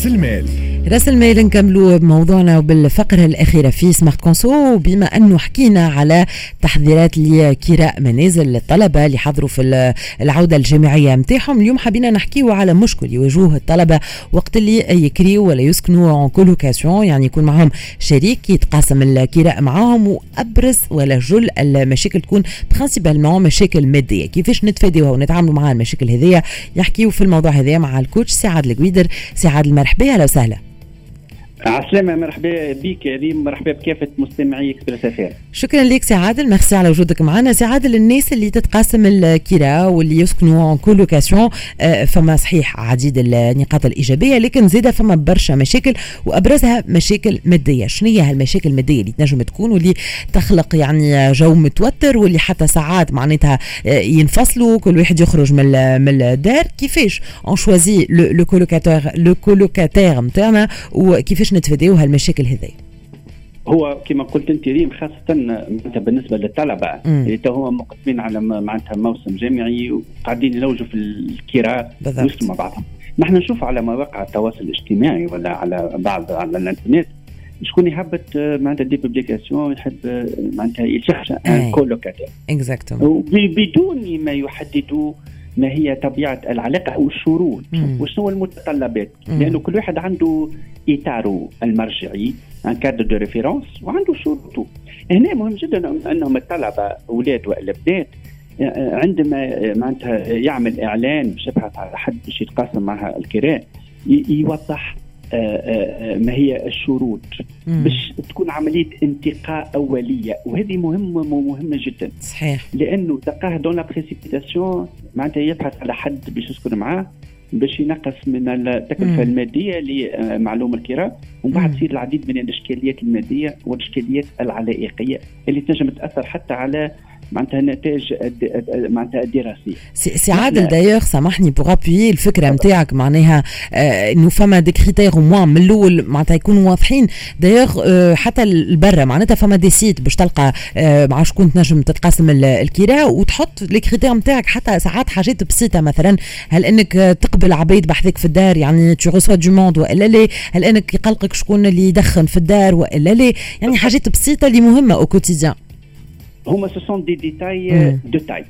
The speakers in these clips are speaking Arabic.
رأس المال. راس المال نكملوا بموضوعنا بالفقرة الأخيرة في Smart Conso بما أنه حكينا على تحذيرات لكراء منازل الطلبة اللي حضروا في العودة الجامعية متاعهم اليوم حبينا نحكيو على مشكل يواجهوه الطلبة وقت اللي يكريوا ولا يسكنوا en colocation يعني يكون معهم شريك يتقاسم الكراء معاهم وأبرز ولا جل المشاكل تكون principalement مشاكل مادية. كيفاش نتفاديوها ونتعاملوا مع المشاكل هذيا؟ نحكيو في الموضوع هذا مع ال coach سعاد القويدر. سعاد المرحبا أهلا وسهلا. عسلامة مرحبا بك ريم مرحبا بكافة مستمعي Express FM شكرا لك سي عادل ميرسي على وجودك معنا. سي عادل الناس اللي تتقاسم الكراء واللي يسكنوا colocation آه، فما صحيح عديد النقاط الإيجابية لكن زيد فما برشا مشاكل وأبرزها مشاكل مادية. شنو هي هالمشاكل المادية اللي تنجم تكون واللي تخلق يعني جو متوتر واللي حتى ساعات معناتها آه، ينفصلوا كل واحد يخرج من من الدار؟ كيفاش on choisit le colocataire le colocataire نتاعنا وكيفاش كيفاش نتفاداو هالمشاكل هذي؟ هو كما قلت أنت ريم خاصة معناتها بالنسبة للطلبة اللي هما مقدمين على معناتها موسم جامعي وقاعدين يلوجوا في الكراء ويسلموا مع بعضهم. نحن نشوف على مواقع التواصل الاجتماعي ولا على بعض على الإنترنت شكون يهبط معناتها des publications يحب معناتها يشخص un colocataire exactement بدون ما يحددوا ما هي طبيعة العلاقة أو الشروط وشنو المتطلبات. لأنه كل واحد عنده إطاره المرجعي un cadre de référence وعنده شروطه. هنا مهم جدا أنهم الطلبة أولاد والا بنات عندما معناتها يعمل إعلان باش يبحث على حد باش يتقاسم معها الكراء يوضح ما هي الشروط باش تكون عملية انتقاء أولية. وهذه مهمة مهمة جدا. صحيح. لأنه تلقاه dans la précipitation معناتها يبحث على حد باش يسكن معاه باش ينقص من التكلفه المادية لمعلوم الكراء ومن بعد تصير العديد من الإشكاليات المادية والإشكاليات العلائقية اللي تنجم تأثر حتى على معناتها نتائج معناتها الدراسيه سي عادل دايوغ سامحني pour appuyer الفكرة نتاعك معناها انه فما des critères moins من الأول معناتها يكونوا واضحين. دايوغ آه حتى البرة معناتها فما des sites باش تلقى آه مع شكون تنجم تتقاسم الكراء وتحط les critères نتاعك حتى ساعات حاجات بسيطة مثلا هل إنك تقبل عباد بحذاك في الدار؟ يعني tu reçois du monde وإلا لا. هل إنك يقلقك شكون اللي يدخن في الدار وإلا لا؟ يعني حاجات بسيطة اللي مهمة au quotidien هما سو سون دي ديتاي دو تاي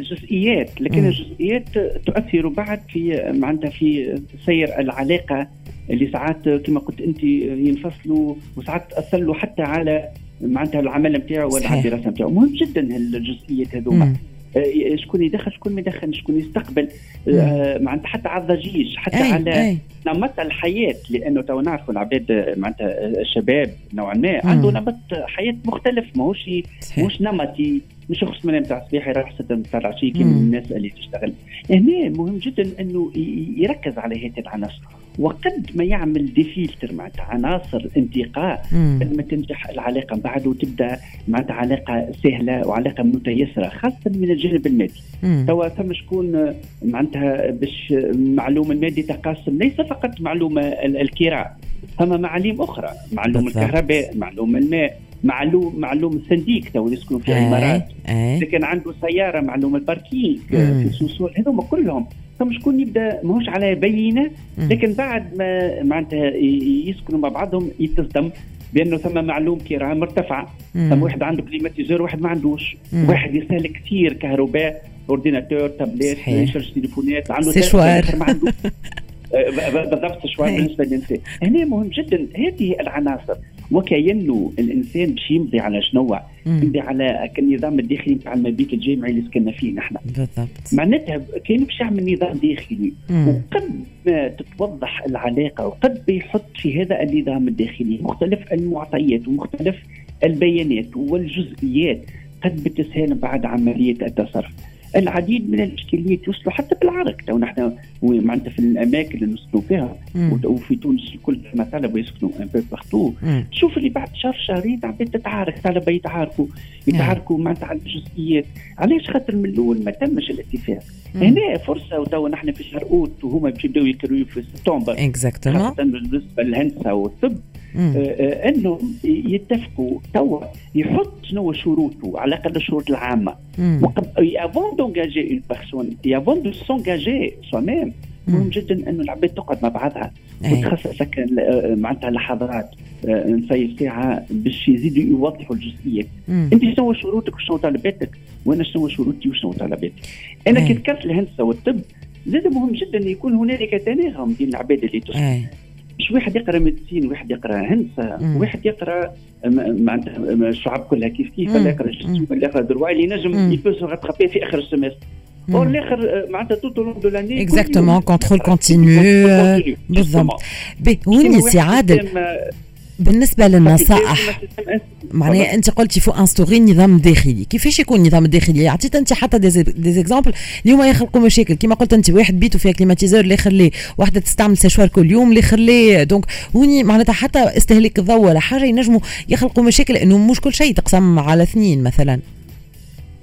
جزئيات لكن الجزئيات تؤثر بعد في معناتها في سير العلاقة اللي ساعات كما قلت أنت ينفصلوا وساعات تاثر له حتى على معناتها العمل نتاعو ولا على الدراسه نتاعو مهم جدا الجزئيات هذوما. آه، شكون يدخل شكون ما يدخل شكون يستقبل آه، معناتها حتى على الضجيج حتى أي على أي. نمط الحياة لأنه تو نعرفوا العباد معناتها الشباب نوعا ما عنده نمط حياة مختلف ماهوش مش نمطي مش خص من نتاع الصباح يروح ستة نتاع العشية كيما الناس اللي تشتغل. هنا مهم جدا إنه يركز على هذه العناصر. وقد ما يعمل ديفيلتر معناتها عناصر انتقاء لما تنجح العلاقة من بعد وتبدأ معناتها علاقة سهلة وعلاقة متيسرة خاصة من الجانب المادي. توا ثم شكون معناتها باش معلومة المادي تقاسم ليس فقط معلومة الكراء ثم معاليم أخرى. معلوم الكهرباء معلوم الماء معلوم معلوم ال syndic تو يسكنوا في الامارات لكن عنده سيارة معلوم ال parking في sous-sol هذوما كلهم ثم شكون يبدأ ماهوش على بينة لكن بعد ما معناتها يسكنوا مع بعضهم يتصدم بأنه ثم معلوم كراء مرتفعه ثم واحد عنده climatiseur واحد ما عندوش. مم. واحد يستهلك كثير كهرباء ordinateur tablette يشرج تليفونات عنده سيشوار ما عنده. بالضبط شوي بالنسبة للإنسان. هنا مهم جدا هذه العناصر. وكأنه الإنسان باش يمضي على شنو يمضي على النظام الداخلي نتاع المبيت الجامعي اللي سكننا فيه نحن. بالضبط. معناتها كان باش يعمل نظام داخلي وقد ما تتوضح العلاقة وقد بيحط في هذا النظام الداخلي. مختلف المعطيات ومختلف البيانات والجزئيات قد بتسهل بعد عملية التصرف. العديد من الإشكاليات يوصلوا حتى بالعرق لو نحن معناتها في الأماكن اللي نسكنوا فيها. وفي تونس الكل ما طلبه يسكنوا un peu partout تشوف اللي بعد شهر شهرين عباد تتعارك. طلبه يتعاركوا. يتعاركوا معناتها على الجزئيات. علاش؟ خاطر من الأول ما تمش الاتفاق. هنا فرصة وتو نحن في شهر أوت وهما باش يبداو يكريو في سبتمبر. exactement بالنسبة للهندسة والطب. أنه يتفقوا توا يحط شنو شروطه على الأقل الشروط العامة. avant d'engager une personne avant de s'engager soi-même مهم جدا أنه العباد تقعد مع بعضها. وتخصص لك معناتها لحظات نصيف ساعه باش يزيدوا يوضحوا الجزئيات أنت شنو شروطك وشنو طلباتك؟ وأنا شنو شروطي وشنو طلباتي؟ أنا كي ذكرت الهندسة والطب زاد مهم جدا يكون هنالك تناغم بين العباد اللي تسمع. مش واحد يقرا médecine واحد يقرا هندسة واحد يقرا معناتها الشعب كلها كيف كيف اللي يقرا اللي يقرا droit اللي ينجم يفوز في آخر ال semestre. والاخر معناتها tout au long de l'année exactement contrôle continu بالضبط سي عادل. بالنسبة للنصائح معناها أنت قلتي faut instaurer نظام داخلي كيفاش يكون النظام الداخلي عطيت أنت حتى des exemples اليوم يخلقوا مشاكل كما قلت أنت واحد بيته فيها climatiseur الآخر ليه واحدة تستعمل سشوار كل يوم الآخر ليه donc هوني معناتها حتى استهلاك الضوء ولا حاجة ينجموا يخلقوا مشاكل لأنه مش كل شيء تقسم على اثنين مثلا.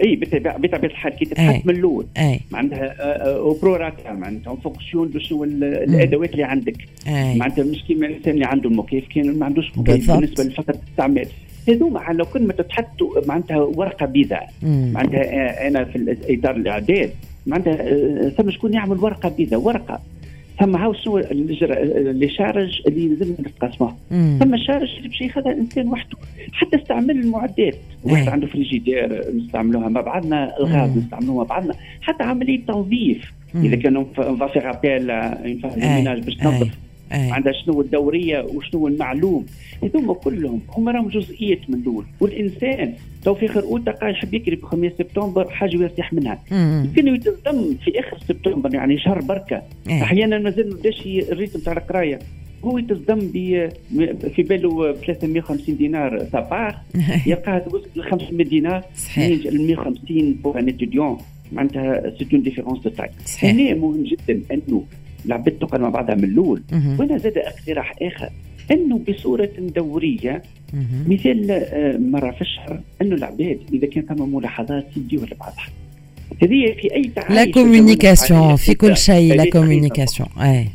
إي بطبيعه الحال كي تتحط من الأول معناتها au prorata معناتها fonction de شنو الأدوات اللي عندك. معناتها مش كيما الانسان اللي عنده المكيف كان ما عندوش مكيف بالنسبة لفتره الاستعمال هذوما لو كل ما تتحطوا معناتها ورقة بيضاء. معناتها أنا في اطار الإعداد معناتها ثم شكون يعمل ورقة بيضاء؟ ورقة. ثم هاو شنو les charges اللي لازم نتقاسمه ثم ال charges اللي باش ياخذها الإنسان وحده. حتى استعمال المعدات. واحد عنده فريجيدير نستعملوها. مع بعضنا الغاز نستعملوها مع بعضنا حتى عملية تنظيف. إذا كانوا faire appel ال ménage باش تنظف. عندها شنو الدورية وشنو المعلوم. هذوما كلهم هما راهم جزئيات من دول والإنسان تو في اخر اوتا يحب يكري ب 5 سبتمبر حاجة يرتاح منها. يمكن يتصدم في آخر سبتمبر يعني شهر بركة. أحيانا مازال ما بداش ال rythme تاع القراية. هو يتصدم في باله ب 350 دينار سابار يلقاها ل 500 دينار. صحيح. ال 150 pour un étudiant معناتها c'est une différence de taille هنا مهم جدا أنه العباد تقعد مع بعضها من الأول. وأنا زاد اقتراح آخر إنه بصورة دورية مثال مرة في الشهر إنه العباد إذا كان ثم ملاحظات يديوها لبعضها هذه في أي تعايش la communication في كل شيء la communication إي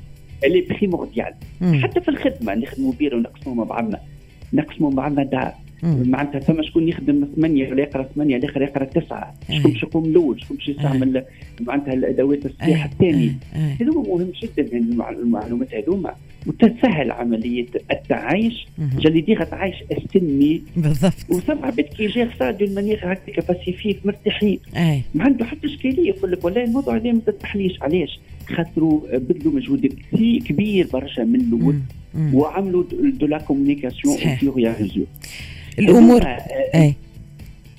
اللي primordial حتى في الخدمة نخدموا بيرو ونقسموا مع بعضنا. نقسموا مع بعضنا دار معناتها ثم شكون يخدم ثمانية ولا يقرأ ثمانية الآخر يقرأ تسعة. شكون باش يقوم الأول شكون باش يستعمل معناتها الأدوات الصحيح الثاني هذوما مهم جدا المعلومات هذوما. وتسهل عملية التعايش. جالي déjà تعايش السلمي بالضبط. وثم عباد كي جا خسا d'une manière هكاك باسيفيك مرتاحين. ما عنده حتى إشكالية يقول لك والله الموضوع هذا ما تتحليش علاش؟ خاطروا بذلوا مجهود كبير برشا من الأول. وعملوا de la communication يا الأمور أي.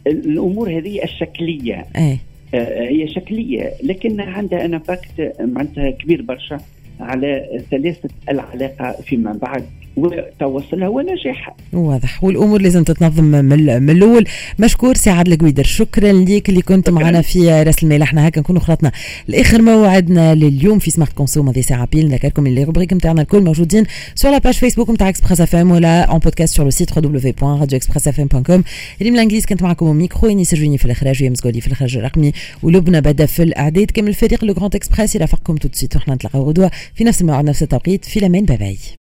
الأمور هذه الشكلية. أي. هي شكلية. لكنها عندها impact معناتها كبير برشا على سلاسه العلاقة فيما بعد. وتوصلها ونجاحها. واضح. والأمور لازم تتنظم من الأول. مشكور سي عادل قويدر شكرا ليك اللي كنت معنا في راس المال. إحنا هكا نكونوا خلطنا. لاخر موعدنا لليوم في Smart Conso. هذه ساعة بيل نذكركم اللي rubriques نتاعنا الكل موجودين sur la page Facebook نتاع Express FM ولا en podcast sur le site www.radioexpressfm.com من الانجليز كنت معكم ميكرو إني سجوني في الإخراج. ويمس في الاخراج الرقمي. ولبنى بدأ في الإعداد. كامل الفريق Le Grand Express يرافقكم tout de suite وحنا نتلاقاو غدوة في نفس الموعد نفس التوقيت. في الأمان. bye bye